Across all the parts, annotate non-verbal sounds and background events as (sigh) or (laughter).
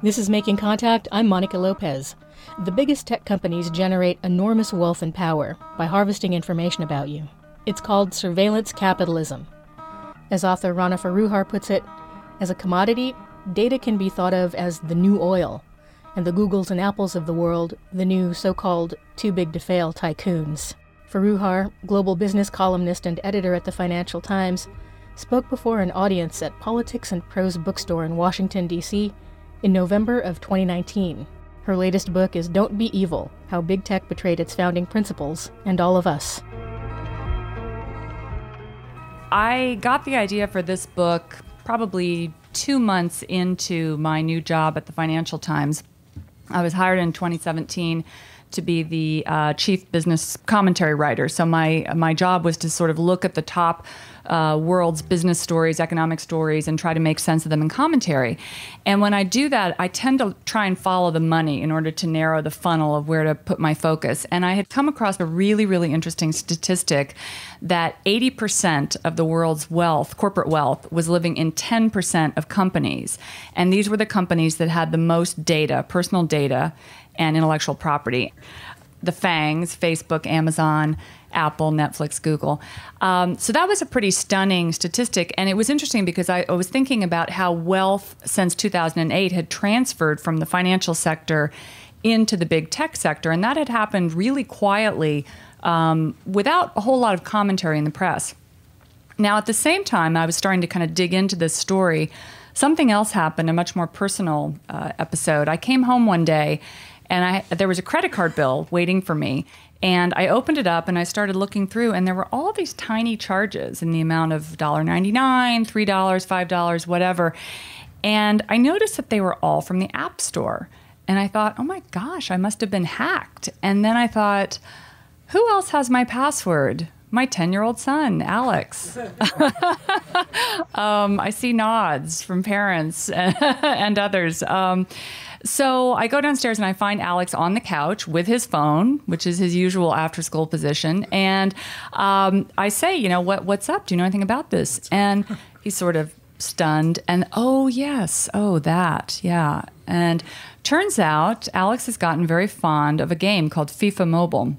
This is Making Contact. I'm Monica Lopez. The biggest tech companies generate enormous wealth and power by harvesting information about you. It's called surveillance capitalism. As author Rana Foroohar puts it, as a commodity, data can be thought of as the new oil, and the Googles and Apples of the world, the new so called too big to fail tycoons. Foroohar, global business columnist and editor at the Financial Times, spoke before an audience at Politics and Prose Bookstore in Washington, D.C. in November of 2019. Her latest book is Don't Be Evil How Big Tech Betrayed Its Founding Principles and All of Us. I got the idea for this book probably two months into my new job at the Financial Times. I was hired in 2017 to be the uh, chief business commentary writer. So my my job was to sort of look at the top uh, world's business stories, economic stories, and try to make sense of them in commentary. And when I do that, I tend to try and follow the money in order to narrow the funnel of where to put my focus. And I had come across a really, really interesting statistic that 80% of the world's wealth, corporate wealth, was living in 10% of companies. And these were the companies that had the most data, personal data, and intellectual property. The FANGs, Facebook, Amazon, Apple, Netflix, Google. Um, so that was a pretty stunning statistic. And it was interesting because I, I, was thinking about how wealth since 2008 had transferred from the financial sector into the big tech sector. And that had happened really quietly um, without a whole lot of commentary in the press. Now, at the same time, I was starting to kind of dig into this story. Something else happened, a much more personal uh, episode. I came home one day and I there was a credit card bill waiting for me. And I opened it up and I started looking through, and there were all these tiny charges in the amount of $1.99, $3, $5, whatever. And I noticed that they were all from the App Store. And I thought, oh my gosh, I must have been hacked. And then I thought, who else has my password? My 10 year old son, Alex. (laughs) um, I see nods from parents (laughs) and others. Um, so I go downstairs and I find Alex on the couch with his phone, which is his usual after school position. And um, I say, you know, what, what's up? Do you know anything about this? And he's sort of stunned and, oh, yes, oh, that, yeah. And turns out Alex has gotten very fond of a game called FIFA Mobile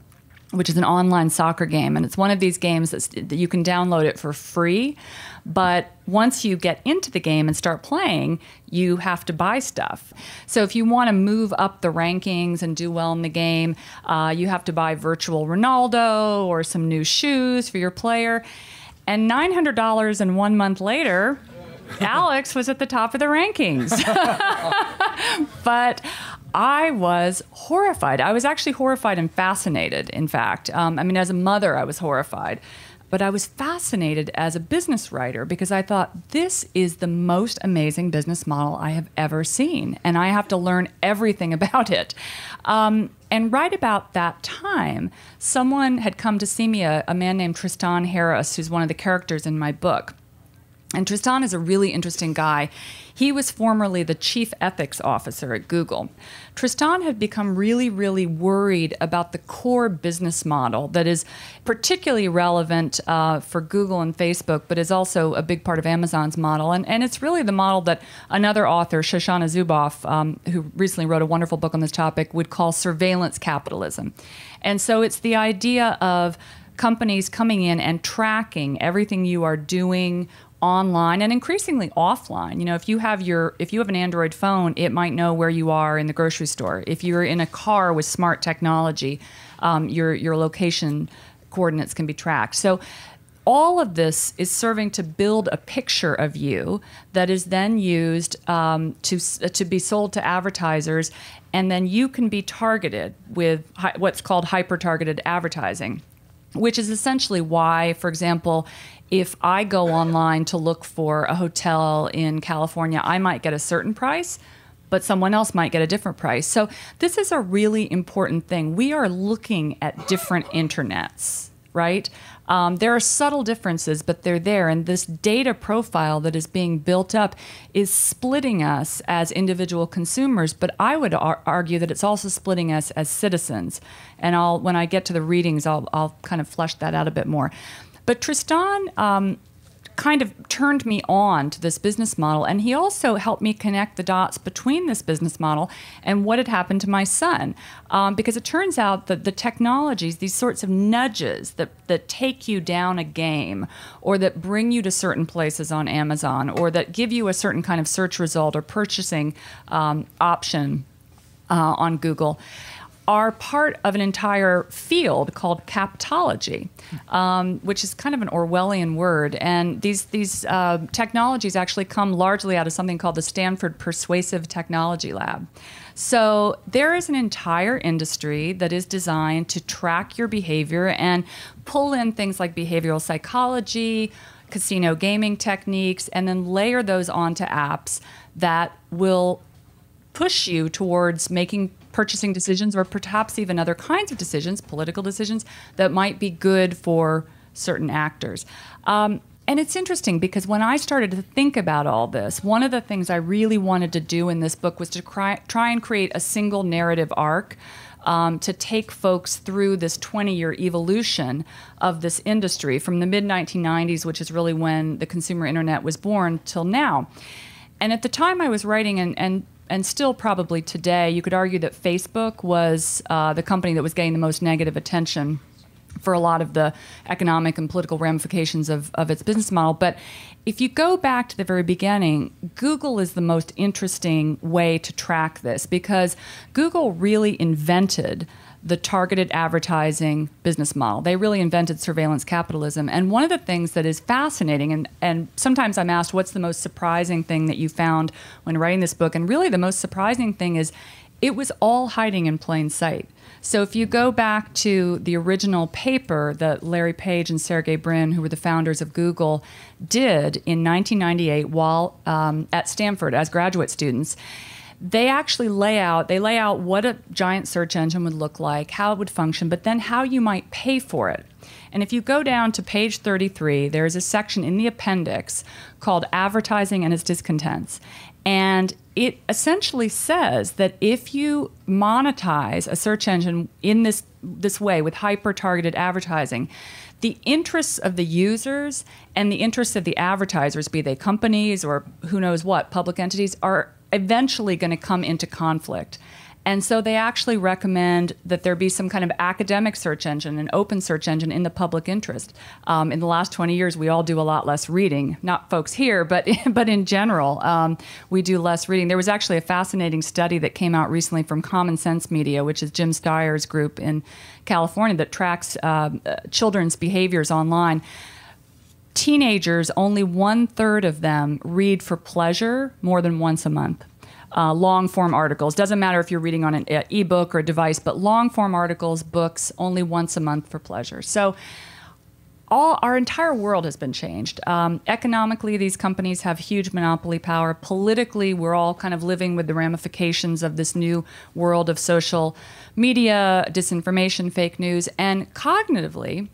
which is an online soccer game. And it's one of these games that you can download it for free. But once you get into the game and start playing, you have to buy stuff. So if you want to move up the rankings and do well in the game, uh, you have to buy virtual Ronaldo or some new shoes for your player. And $900 and one month later, Alex was at the top of the rankings. (laughs) but I was horrified. I was actually horrified and fascinated, in fact. Um, I mean, as a mother, I was horrified but I was fascinated as a business writer because I thought this is the most amazing business model I have ever seen, and I have to learn everything (laughs) about it. Um, and right about that time, someone had come to see me, a, a man named Tristan Harris, who's one of the characters in my book. And Tristan is a really interesting guy. He was formerly the chief ethics officer at Google. Tristan had become really, really worried about the core business model that is particularly relevant uh, for Google and Facebook, but is also a big part of Amazon's model. And, and it's really the model that another author, Shoshana Zuboff, um, who recently wrote a wonderful book on this topic, would call surveillance capitalism. And so it's the idea of companies coming in and tracking everything you are doing online and increasingly offline. You know, if you have your if you have an Android phone, it might know where you are in the grocery store. If you're in a car with smart technology, um, your your location coordinates can be tracked. So all of this is serving to build a picture of you that is then used um, to to be sold to advertisers, and then you can be targeted with hi- what's called hyper targeted advertising which is essentially why, for example, if I go online to look for a hotel in California, I might get a certain price, but someone else might get a different price. So, this is a really important thing. We are looking at different internets, right? Um, there are subtle differences, but they're there. And this data profile that is being built up is splitting us as individual consumers. But I would ar- argue that it's also splitting us as citizens. And I'll, when I get to the readings, I'll, I'll kind of flesh that out a bit more. But Tristan um, kind of turned me on to this business model. And he also helped me connect the dots between this business model and what had happened to my son. Um, because it turns out that the technologies, these sorts of nudges that, that take you down a game or that bring you to certain places on Amazon or that give you a certain kind of search result or purchasing um, option uh, on Google are part of an entire field called captology, um, which is kind of an Orwellian word. And these these uh, technologies actually come largely out of something called the Stanford Persuasive Technology Lab. So there is an entire industry that is designed to track your behavior and pull in things like behavioral psychology, casino gaming techniques, and then layer those onto apps that will push you towards making purchasing decisions or perhaps even other kinds of decisions, political decisions, that might be good for certain actors. Um, and it's interesting because when I started to think about all this, one of the things I really wanted to do in this book was to cry, try and create a single narrative arc. Um, to take folks through this 20 year evolution of this industry from the mid 1990s, which is really when the consumer internet was born, till now. And at the time I was writing and, and and still probably today, you could argue that Facebook was uh, the company that was getting the most negative attention for a lot of the economic and political ramifications of, of its business model. But if you go back to the very beginning, Google is the most interesting way to track this because Google really invented the targeted advertising business model. They really invented surveillance capitalism. And one of the things that is fascinating, and, and sometimes I'm asked, what's the most surprising thing that you found when writing this book? And really, the most surprising thing is it was all hiding in plain sight. So if you go back to the original paper that Larry Page and Sergey Brin, who were the founders of Google, did in 1998 while um, at Stanford as graduate students, they actually lay out they lay out what a giant search engine would look like how it would function but then how you might pay for it. And if you go down to page 33 there is a section in the appendix called advertising and its discontents. And it essentially says that if you monetize a search engine in this this way with hyper targeted advertising the interests of the users and the interests of the advertisers, be they companies or who knows what, public entities, are eventually going to come into conflict. And so they actually recommend that there be some kind of academic search engine, an open search engine in the public interest. Um, in the last 20 years, we all do a lot less reading, not folks here, but, (laughs) but in general, um, we do less reading. There was actually a fascinating study that came out recently from Common Sense Media, which is Jim Steyer's group in California that tracks uh, children's behaviors online teenagers, only one third of them read for pleasure more than once a month. Uh, long form articles. Doesn't matter if you're reading on an uh, ebook or device, but long form articles, books, only once a month for pleasure. So, all our entire world has been changed. Um, economically, these companies have huge monopoly power. Politically, we're all kind of living with the ramifications of this new world of social media, disinformation, fake news, and cognitively,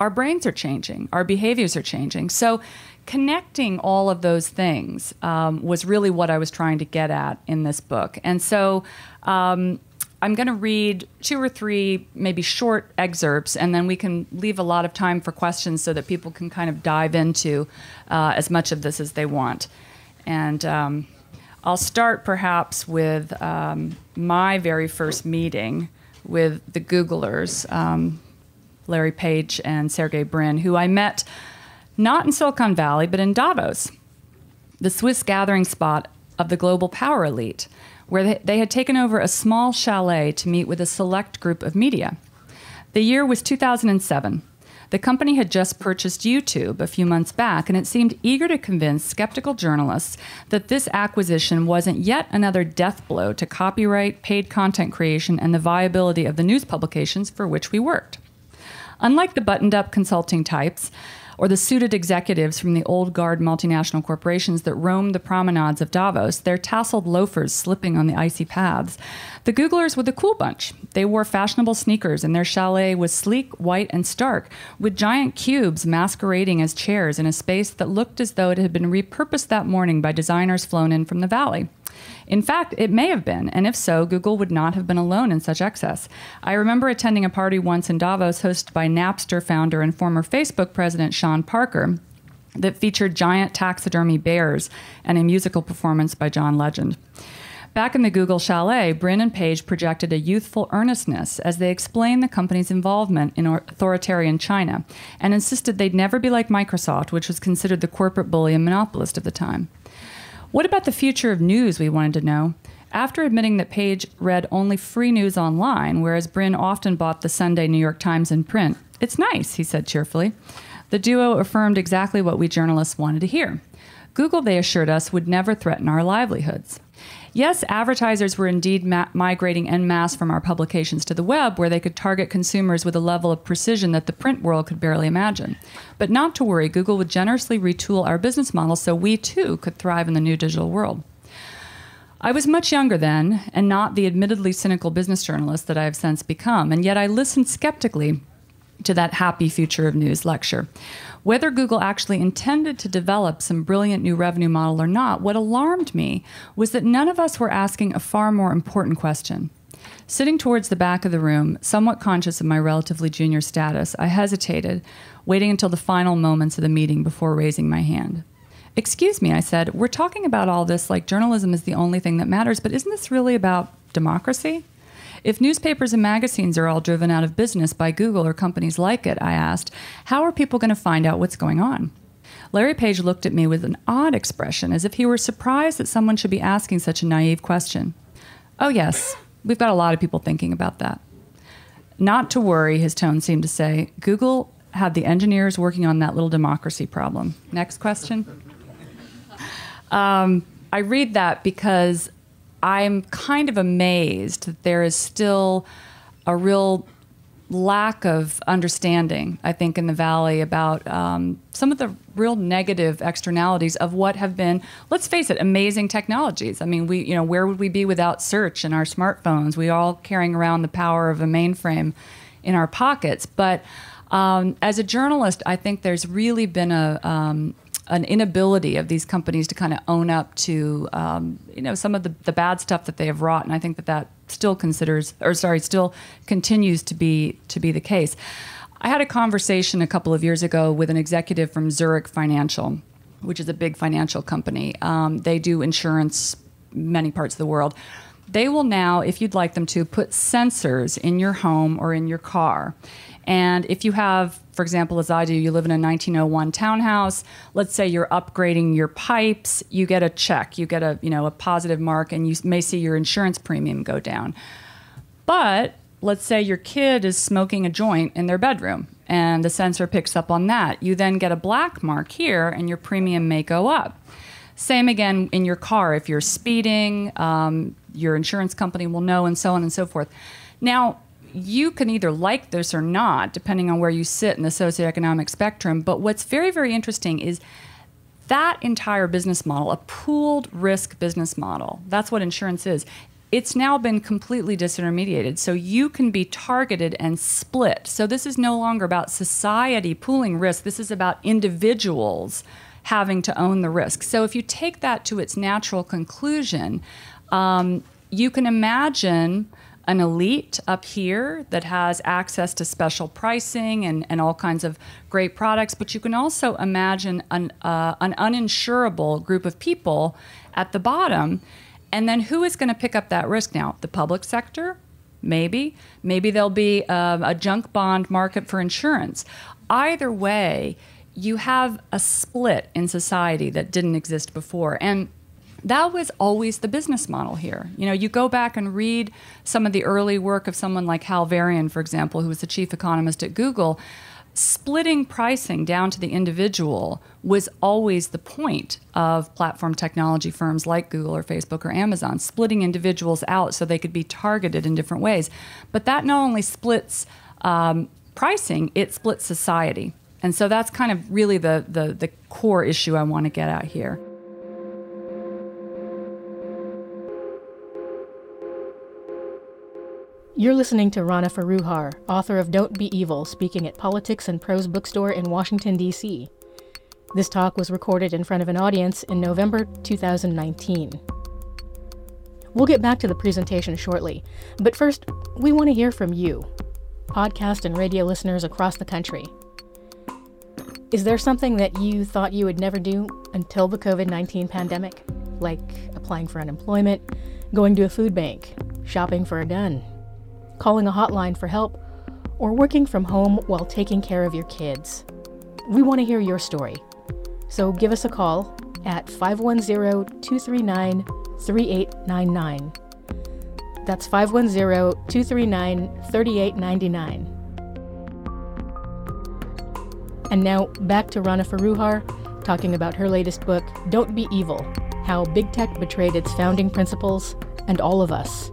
our brains are changing, our behaviors are changing. So, connecting all of those things um, was really what I was trying to get at in this book. And so, um, I'm going to read two or three, maybe short excerpts, and then we can leave a lot of time for questions so that people can kind of dive into uh, as much of this as they want. And um, I'll start perhaps with um, my very first meeting with the Googlers. Um, Larry Page and Sergey Brin, who I met not in Silicon Valley, but in Davos, the Swiss gathering spot of the global power elite, where they, had taken over a small chalet to meet with a select group of media. The year was 2007. The company had just purchased YouTube a few months back, and it seemed eager to convince skeptical journalists that this acquisition wasn't yet another death blow to copyright, paid content creation, and the viability of the news publications for which we worked. Unlike the buttoned up consulting types, or the suited executives from the old guard multinational corporations that roamed the promenades of Davos, their tasseled loafers slipping on the icy paths. The Googlers were the cool bunch. They wore fashionable sneakers, and their chalet was sleek, white, and stark, with giant cubes masquerading as chairs in a space that looked as though it had been repurposed that morning by designers flown in from the valley. In fact, it may have been, and if so, Google would not have been alone in such excess. I remember attending a party once in Davos hosted by Napster founder and former Facebook president Sean Parker that featured giant taxidermy bears and a musical performance by John Legend. Back in the Google chalet, Brin and Page projected a youthful earnestness as they explained the company's involvement in authoritarian China and insisted they'd never be like Microsoft, which was considered the corporate bully and monopolist of the time. What about the future of news, we wanted to know? After admitting that Page read only free news online, whereas Brin often bought the Sunday New York Times in print, it's nice, he said cheerfully. The duo affirmed exactly what we journalists wanted to hear. Google, they assured us, would never threaten our livelihoods. Yes, advertisers were indeed ma- migrating en masse from our publications to the web, where they could target consumers with a level of precision that the print world could barely imagine. But not to worry, Google would generously retool our business model so we too could thrive in the new digital world. I was much younger then, and not the admittedly cynical business journalist that I have since become, and yet I listened skeptically to that happy future of news lecture. Whether Google actually intended to develop some brilliant new revenue model or not, what alarmed me was that none of us were asking a far more important question. Sitting towards the back of the room, somewhat conscious of my relatively junior status, I hesitated, waiting until the final moments of the meeting before raising my hand. Excuse me, I said, we're talking about all this like journalism is the only thing that matters, but isn't this really about democracy? If newspapers and magazines are all driven out of business by Google or companies like it, I asked, how are people going to find out what's going on? Larry Page looked at me with an odd expression, as if he were surprised that someone should be asking such a naive question. Oh, yes, we've got a lot of people thinking about that. Not to worry, his tone seemed to say. Google had the engineers working on that little democracy problem. Next question. (laughs) Um, I read that because I'm kind of amazed that there is still a real lack of understanding, I think, in the Valley about um, some of the real negative externalities of what have been, let's face it, amazing technologies. I mean, we, you know, where would we be without search and our smartphones? We all carrying around the power of a mainframe in our pockets. But um, as a journalist, I think there's really been a, um, an inability of these companies to kind of own up to um, you know some of the, the bad stuff that they have wrought, and I think that that still considers or sorry still continues to be to be the case. I had a conversation a couple of years ago with an executive from Zurich Financial, which is a big financial company. Um, they do insurance many parts of the world. They will now, if you'd like them to, put sensors in your home or in your car. And if you have, for example, as I do, you live in a 1901 townhouse, let's say you're upgrading your pipes, you get a check, you get a, you know, a positive mark and you may see your insurance premium go down. But let's say your kid is smoking a joint in their bedroom and the sensor picks up on that. You then get a black mark here and your premium may go up. Same again in your car. If you're speeding, um, your insurance company will know, and so on and so forth. Now, you can either like this or not, depending on where you sit in the socioeconomic spectrum. But what's very, very interesting is that entire business model, a pooled risk business model, that's what insurance is. It's now been completely disintermediated. So you can be targeted and split. So this is no longer about society pooling risk, this is about individuals having to own the risk. So if you take that to its natural conclusion, um, you can imagine an elite up here that has access to special pricing and, and all kinds of great products, but you can also imagine an, uh, an uninsurable group of people at the bottom. And then who is going to pick up that risk now? The public sector? Maybe. Maybe there'll be um, a junk bond market for insurance. Either way, you have a split in society that didn't exist before. And that was always the business model here. You know, you go back and read some of the early work of someone like Hal Varian, for example, who was the chief economist at Google. Splitting pricing down to the individual was always the point of platform technology firms like Google or Facebook or Amazon, splitting individuals out so they could be targeted in different ways. But that not only splits um, pricing, it splits society. And so that's kind of really the, the, the core issue I want to get at here. You're listening to Rana Foroohar, author of Don't Be Evil, speaking at Politics and Prose Bookstore in Washington, D.C. This talk was recorded in front of an audience in November 2019. We'll get back to the presentation shortly, but first, we want to hear from you, podcast and radio listeners across the country. Is there something that you thought you would never do until the COVID 19 pandemic? Like applying for unemployment, going to a food bank, shopping for a gun, calling a hotline for help, or working from home while taking care of your kids? We want to hear your story. So give us a call at 510 239 3899. That's 510 239 3899. And now back to Rana Foroohar talking about her latest book, Don't Be Evil How Big Tech Betrayed Its Founding Principles and All of Us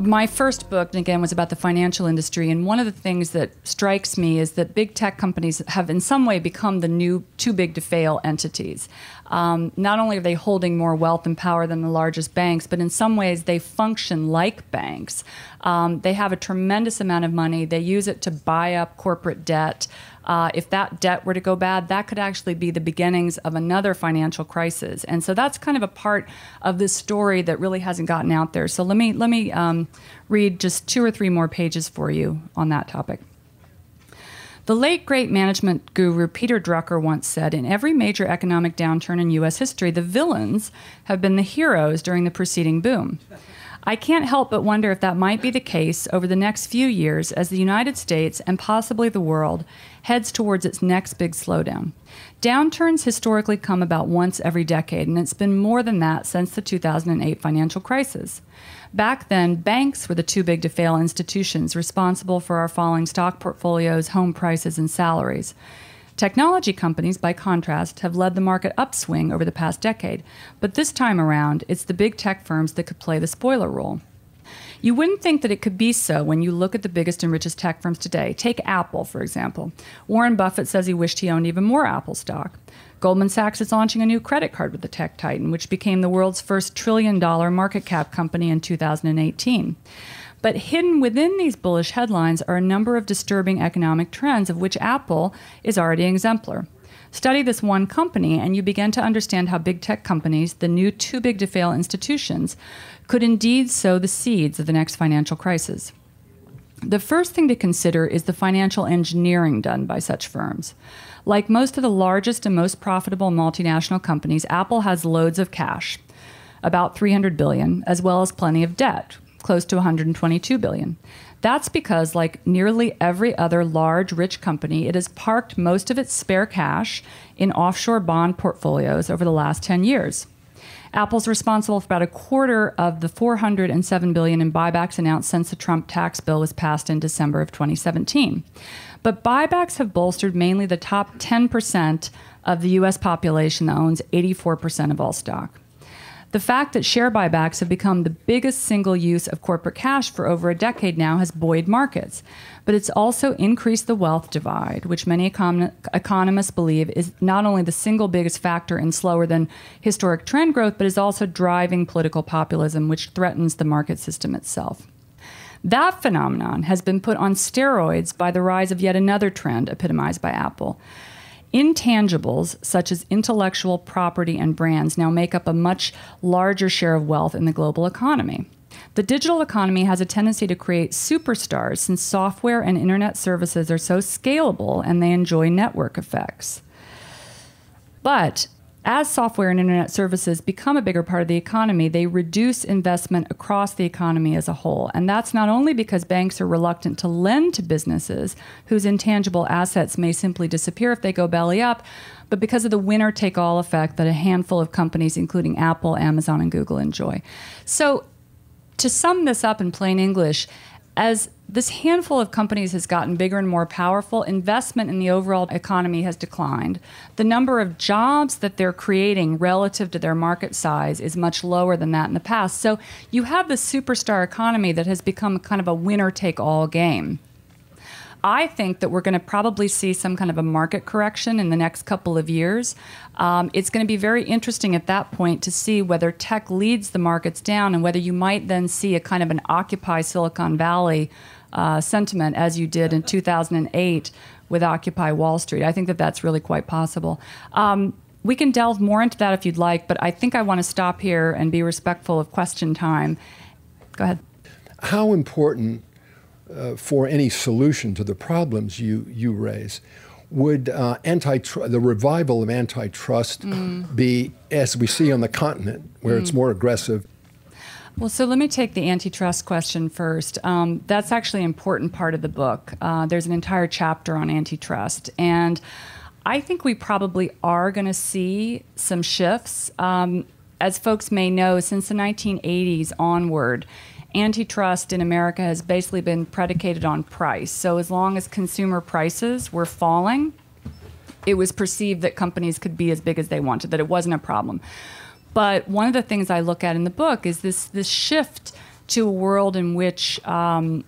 my first book, again, was about the financial industry. And one of the things that strikes me is that big tech companies have, in some way, become the new too big to fail entities. Um, not only are they holding more wealth and power than the largest banks, but in some ways, they function like banks. Um, they have a tremendous amount of money, they use it to buy up corporate debt. Uh, if that debt were to go bad, that could actually be the beginnings of another financial crisis. And so that's kind of a part of this story that really hasn't gotten out there. So let me let me um, read just two or three more pages for you on that topic. The late great management guru Peter Drucker once said In every major economic downturn in U.S. history, the villains have been the heroes during the preceding boom. I can't help but wonder if that might be the case over the next few years as the United States and possibly the world heads towards its next big slowdown. Downturns historically come about once every decade, and it's been more than that since the 2008 financial crisis. Back then, banks were the too big to fail institutions responsible for our falling stock portfolios, home prices, and salaries. Technology companies, by contrast, have led the market upswing over the past decade, but this time around, it's the big tech firms that could play the spoiler role. You wouldn't think that it could be so when you look at the biggest and richest tech firms today. Take Apple, for example. Warren Buffett says he wished he owned even more Apple stock. Goldman Sachs is launching a new credit card with the tech titan, which became the world's first trillion dollar market cap company in 2018. But hidden within these bullish headlines are a number of disturbing economic trends, of which Apple is already an exemplar. Study this one company, and you begin to understand how big tech companies, the new too big to fail institutions, could indeed sow the seeds of the next financial crisis. The first thing to consider is the financial engineering done by such firms. Like most of the largest and most profitable multinational companies, Apple has loads of cash, about 300 billion, as well as plenty of debt, close to 122 billion. That's because, like nearly every other large, rich company, it has parked most of its spare cash in offshore bond portfolios over the last 10 years. Apple's responsible for about a quarter of the 407 billion in buybacks announced since the Trump tax bill was passed in December of 2017. But buybacks have bolstered mainly the top 10% of the US population that owns 84% of all stock. The fact that share buybacks have become the biggest single use of corporate cash for over a decade now has buoyed markets. But it's also increased the wealth divide, which many econ- economists believe is not only the single biggest factor in slower than historic trend growth, but is also driving political populism, which threatens the market system itself. That phenomenon has been put on steroids by the rise of yet another trend epitomized by Apple Intangibles, such as intellectual property and brands, now make up a much larger share of wealth in the global economy. The digital economy has a tendency to create superstars since software and internet services are so scalable and they enjoy network effects. But as software and internet services become a bigger part of the economy, they reduce investment across the economy as a whole. And that's not only because banks are reluctant to lend to businesses whose intangible assets may simply disappear if they go belly up, but because of the winner take all effect that a handful of companies, including Apple, Amazon, and Google, enjoy. So, to sum this up in plain English, as this handful of companies has gotten bigger and more powerful, investment in the overall economy has declined. The number of jobs that they're creating relative to their market size is much lower than that in the past. So you have this superstar economy that has become kind of a winner take all game. I think that we're going to probably see some kind of a market correction in the next couple of years. Um, it's going to be very interesting at that point to see whether tech leads the markets down and whether you might then see a kind of an Occupy Silicon Valley uh, sentiment as you did in 2008 with Occupy Wall Street. I think that that's really quite possible. Um, we can delve more into that if you'd like, but I think I want to stop here and be respectful of question time. Go ahead. How important uh, for any solution to the problems you, you raise. Would uh, the revival of antitrust mm. be, as we see on the continent, where mm. it's more aggressive, well, so let me take the antitrust question first. Um, that's actually an important part of the book. Uh, there's an entire chapter on antitrust. And I think we probably are going to see some shifts. Um, as folks may know, since the 1980s onward, antitrust in America has basically been predicated on price. So as long as consumer prices were falling, it was perceived that companies could be as big as they wanted, that it wasn't a problem. But one of the things I look at in the book is this this shift to a world in which um,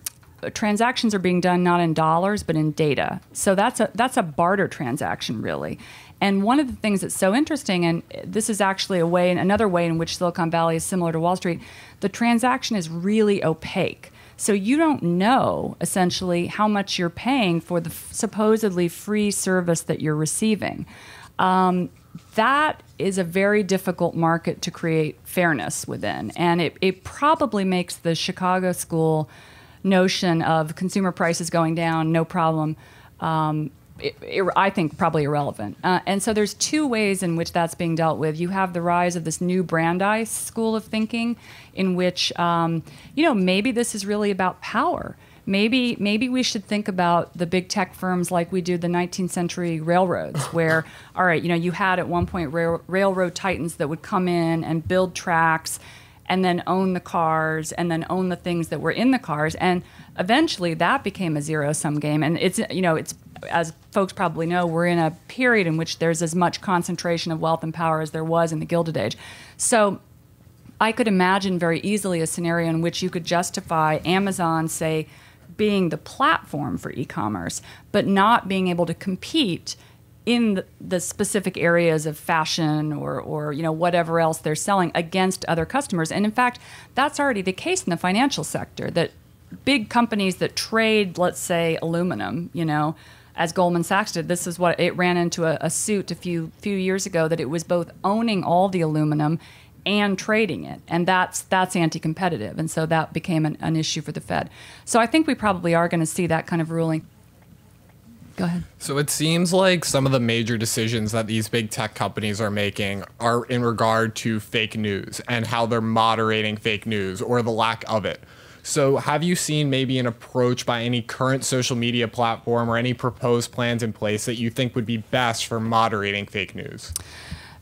transactions are being done not in dollars but in data. So that's a that's a barter transaction really. And one of the things that's so interesting, and this is actually a way, another way in which Silicon Valley is similar to Wall Street, the transaction is really opaque. So you don't know essentially how much you're paying for the supposedly free service that you're receiving. Um, that is a very difficult market to create fairness within. And it, it probably makes the Chicago school notion of consumer prices going down, no problem, um, it, it, I think probably irrelevant. Uh, and so there's two ways in which that's being dealt with. You have the rise of this new Brandeis school of thinking, in which, um, you know, maybe this is really about power maybe maybe we should think about the big tech firms like we do the 19th century railroads (laughs) where all right you know you had at one point rail, railroad titans that would come in and build tracks and then own the cars and then own the things that were in the cars. And eventually that became a zero sum game. And it's you know it's as folks probably know we're in a period in which there's as much concentration of wealth and power as there was in the gilded age. So I could imagine very easily a scenario in which you could justify Amazon, say, being the platform for e-commerce, but not being able to compete in the, specific areas of fashion or, or you know whatever else they're selling against other customers. And in fact, that's already the case in the financial sector. That big companies that trade, let's say, aluminum, you know, as Goldman Sachs did, this is what it ran into a, a suit a few few years ago that it was both owning all the aluminum and trading it. And that's that's anti-competitive. And so that became an, an issue for the fed. So i think we probably are going to see that kind of ruling. Go ahead. So it seems like some of the major decisions that these big tech companies are making are in regard to fake news and how they're moderating fake news or the lack of it. So, have you seen maybe an approach by any current social media platform or any proposed plans in place that you think would be best for moderating fake news?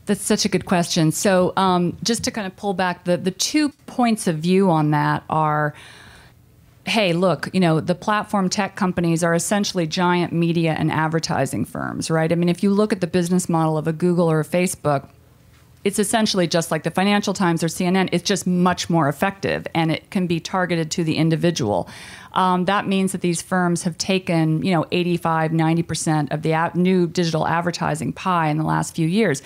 That's such a good question. So, um, just to kind of pull back, the, the two points of view on that are hey, look, you know, the platform tech companies are essentially giant media and advertising firms, right? I mean, if you look at the business model of a Google or a Facebook, it's essentially just like the Financial Times or CNN. It's just much more effective and it can be targeted to the individual. Um, that means that these firms have taken, you know, 85, 90% of the new digital advertising pie in the last few years.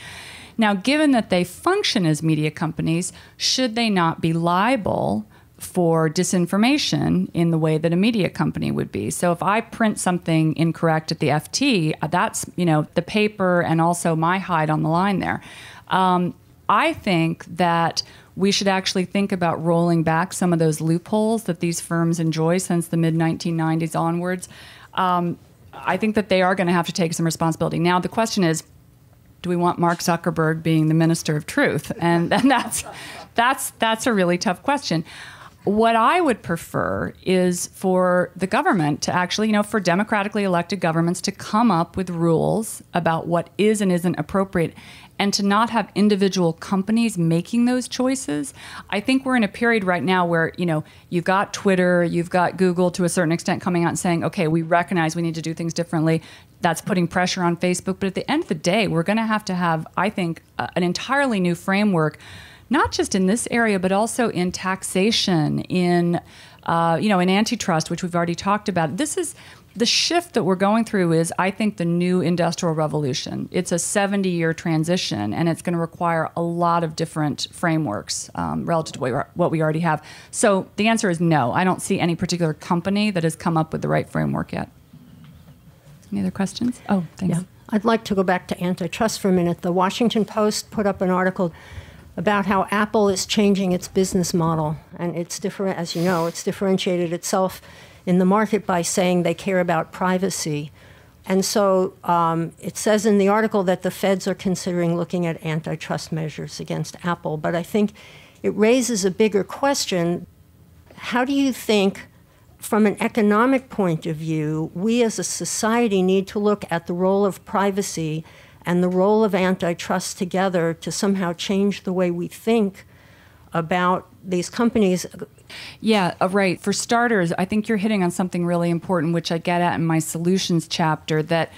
Now, given that they function as media companies, should they not be liable? for disinformation in the way that a media company would be. So if I print something incorrect at the FT, that's you know the paper and also my hide on the line there. Um, I think that we should actually think about rolling back some of those loopholes that these firms enjoy since the mid 1990s onwards. Um, I think that they are going to have to take some responsibility. Now the question is do we want Mark Zuckerberg being the minister of truth? And, and (laughs) that's that's that's a really tough question. What I would prefer is for the government to actually, you know, for democratically elected governments to come up with rules about what is and isn't appropriate and to not have individual companies making those choices. I think we're in a period right now where, you know, you've got Twitter, you've got Google to a certain extent coming out and saying, okay, we recognize we need to do things differently. That's putting pressure on Facebook. But at the end of the day, we're going to have to have, I think, an entirely new framework, not just in this area, but also in taxation, in uh, you know, in antitrust, which we've already talked about. This is the shift that we're going through is, I think, the new industrial revolution. It's a 70 year transition, and it's going to require a lot of different frameworks um, relative to what we already have. So the answer is no. I don't see any particular company that has come up with the right framework yet. Any other questions? Oh, thanks. Yeah. I'd like to go back to antitrust for a minute. The Washington Post put up an article about how Apple is changing its business model, and it's different, as you know, it's differentiated itself in the market by saying they care about privacy. And so um, it says in the article that the feds are considering looking at antitrust measures against Apple. But I think it raises a bigger question. How do you think, from an economic point of view, we as a society need to look at the role of privacy and the role of antitrust together to somehow change the way we think about these companies. Yeah, uh, right. For starters, I think you're hitting on something really important, which I get at in my solutions chapter that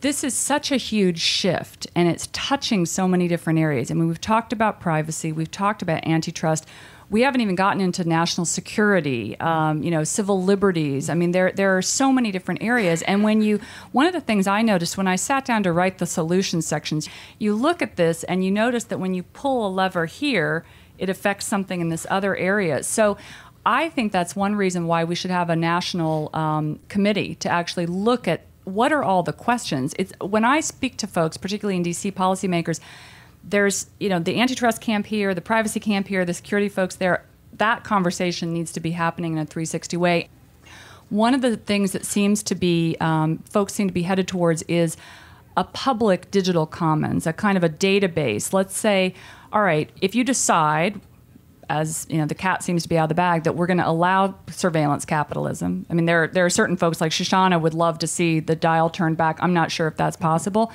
this is such a huge shift and it's touching so many different areas. I mean, we've talked about privacy, we've talked about antitrust. We haven't even gotten into national security, um, you know, civil liberties. I mean, there there are so many different areas. And when you, one of the things I noticed when I sat down to write the solution sections, you look at this and you notice that when you pull a lever here, it affects something in this other area. So I think that's one reason why we should have a national um, committee to actually look at what are all the questions. It's when I speak to folks, particularly in DC policymakers, there's you know the antitrust camp here, the privacy camp here, the security folks there. That conversation needs to be happening in a 360 way. One of the things that seems to be um, folks seem to be headed towards is a public digital commons, a kind of a database. Let's say all right, if you decide, as you know, the cat seems to be out of the bag, that we're going to allow surveillance capitalism. I mean, there there are certain folks like Shoshana would love to see the dial turned back. I'm not sure if that's possible.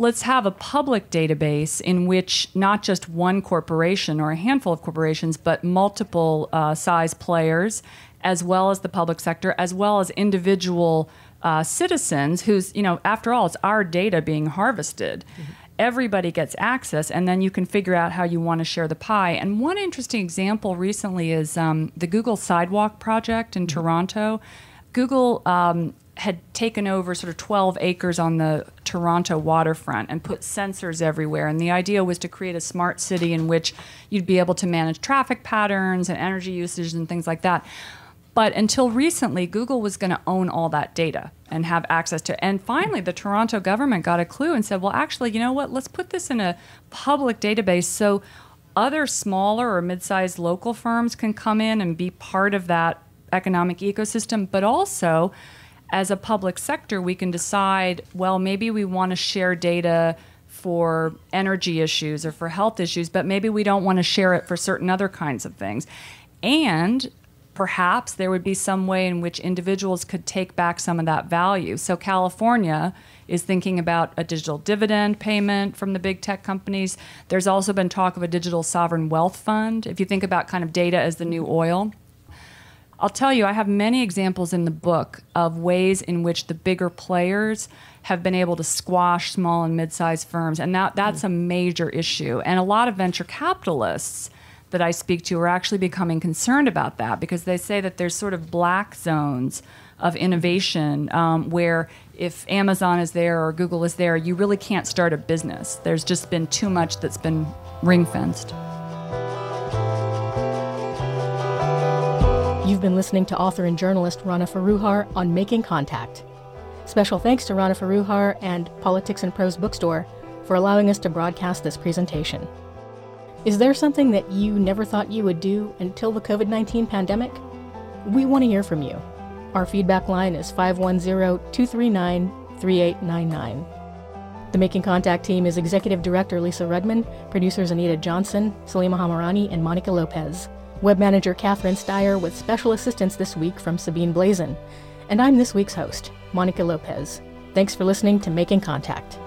Let's have a public database in which not just one corporation or a handful of corporations, but multiple uh, size players, as well as the public sector, as well as individual uh, citizens who's, you know, after all, it's our data being harvested. Mm-hmm everybody gets access, and then you can figure out how you want to share the pie. And one interesting example recently is um, the Google Sidewalk project in mm-hmm. Toronto. Google um, had taken over sort of 12 acres on the Toronto waterfront and put sensors everywhere. And the idea was to create a smart city in which you'd be able to manage traffic patterns and energy usage and things like that. But until recently, Google was going to own all that data and have access to. And finally, the Toronto government got a clue and said, "Well, actually, you know what? Let's put this in a public database so other smaller or mid-sized local firms can come in and be part of that economic ecosystem, but also as a public sector, we can decide, well, maybe we want to share data for energy issues or for health issues, but maybe we don't want to share it for certain other kinds of things. And perhaps there would be some way in which individuals could take back some of that value. So, California is thinking about a digital dividend payment from the big tech companies. There's also been talk of a digital sovereign wealth fund. If you think about kind of data as the new oil, I'll tell you, I have many examples in the book of ways in which the bigger players have been able to squash small and mid sized firms. And that, that's a major issue. And a lot of venture capitalists that I speak to are actually becoming concerned about that because they say that there's sort of black zones of innovation um, where if Amazon is there or Google is there, you really can't start a business. There's just been too much that's been ring fenced. You've been listening to author and journalist Rana Foroohar on Making Contact. Special thanks to Rana Foroohar and Politics and Prose Bookstore for allowing us to broadcast this presentation. Is there something that you never thought you would do until the COVID 19 pandemic? We want to hear from you. Our feedback line is 510 239 3899. The Making Contact team is Executive Director Lisa Rudman, producers Anita Johnson, Salima Hamirani, and Monica Lopez. Web Manager Catherine Steyer with special assistance this week from Sabine Blazin. And I'm this week's host, Monica Lopez. Thanks for listening to Making Contact.